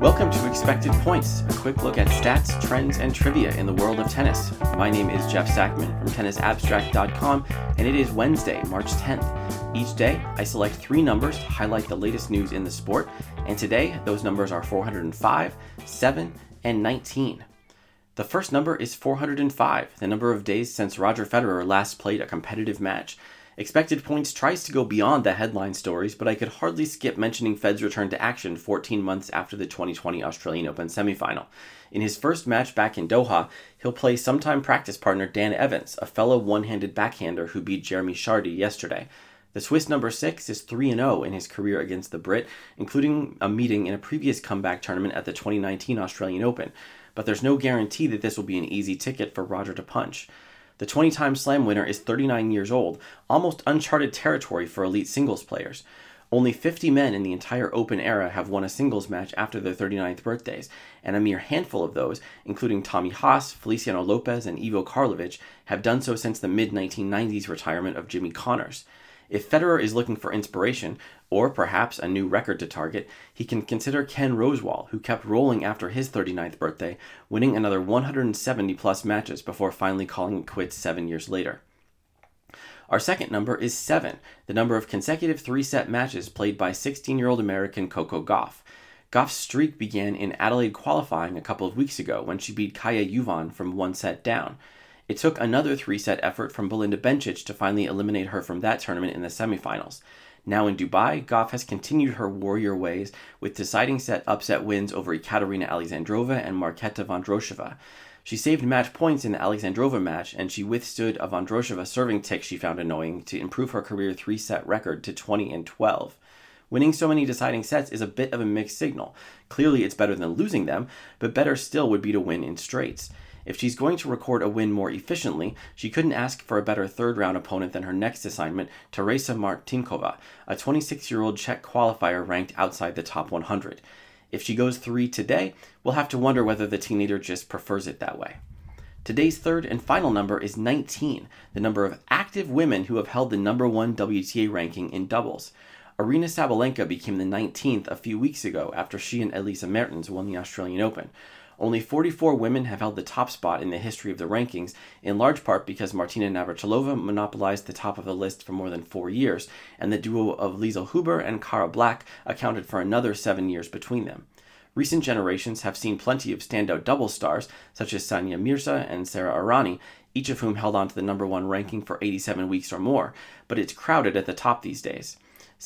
Welcome to Expected Points, a quick look at stats, trends, and trivia in the world of tennis. My name is Jeff Sackmann from tennisabstract.com, and it is Wednesday, March 10th. Each day, I select three numbers to highlight the latest news in the sport, and today those numbers are 405, 7, and 19. The first number is 405, the number of days since Roger Federer last played a competitive match. Expected Points tries to go beyond the headline stories, but I could hardly skip mentioning Fed's return to action 14 months after the 2020 Australian Open semifinal. In his first match back in Doha, he'll play sometime practice partner Dan Evans, a fellow one handed backhander who beat Jeremy Chardy yesterday. The Swiss number 6 is 3 0 in his career against the Brit, including a meeting in a previous comeback tournament at the 2019 Australian Open. But there's no guarantee that this will be an easy ticket for Roger to punch. The 20 time slam winner is 39 years old, almost uncharted territory for elite singles players. Only 50 men in the entire Open era have won a singles match after their 39th birthdays, and a mere handful of those, including Tommy Haas, Feliciano Lopez, and Ivo Karlovic, have done so since the mid 1990s retirement of Jimmy Connors. If Federer is looking for inspiration, or perhaps a new record to target, he can consider Ken Rosewall, who kept rolling after his 39th birthday, winning another 170 plus matches before finally calling it quits seven years later. Our second number is 7, the number of consecutive three set matches played by 16 year old American Coco Gauff. Gauff's streak began in Adelaide qualifying a couple of weeks ago when she beat Kaja Juvan from one set down. It took another three set effort from Belinda Bencic to finally eliminate her from that tournament in the semifinals. Now in Dubai, Gauff has continued her warrior ways with deciding set upset wins over Ekaterina Alexandrova and Marketa Vondrousova. She saved match points in the Alexandrova match, and she withstood a Vondrousova serving tic she found annoying to improve her career three set record to 20 and 12. Winning so many deciding sets is a bit of a mixed signal. Clearly, it's better than losing them, but better still would be to win in straights. If she's going to record a win more efficiently, she couldn't ask for a better third round opponent than her next assignment, Tereza Martincova, a 26 year old Czech qualifier ranked outside the top 100. If she goes three today, we'll have to wonder whether the teenager just prefers it that way. Today's third and final number is 19, the number of active women who have held the number one WTA ranking in doubles. Aryna Sabalenka became the 19th a few weeks ago after she and Elise Mertens won the Australian Open. Only 44 women have held the top spot in the history of the rankings, in large part because Martina Navratilova monopolized the top of the list for more than four years, and the duo of Liezel Huber and Cara Black accounted for another seven years between them. Recent generations have seen plenty of standout double stars, such as Sania Mirza and Sara Errani, each of whom held on to the number one ranking for 87 weeks or more, but it's crowded at the top these days.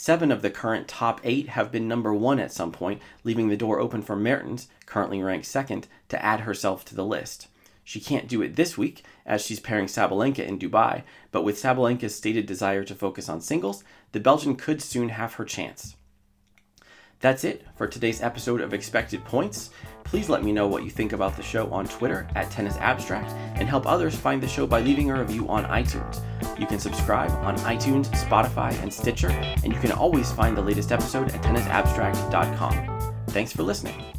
Seven of the current top eight have been number one at some point, leaving the door open for Mertens, currently ranked second, to add herself to the list. She can't do it this week, as she's pairing Sabalenka in Dubai, but with Sabalenka's stated desire to focus on singles, the Belgian could soon have her chance. That's it for today's episode of Expected Points. Please let me know what you think about the show on Twitter at Tennis Abstract and help others find the show by leaving a review on iTunes. You can subscribe on iTunes, Spotify, and Stitcher, and you can always find the latest episode at tennisabstract.com. Thanks for listening.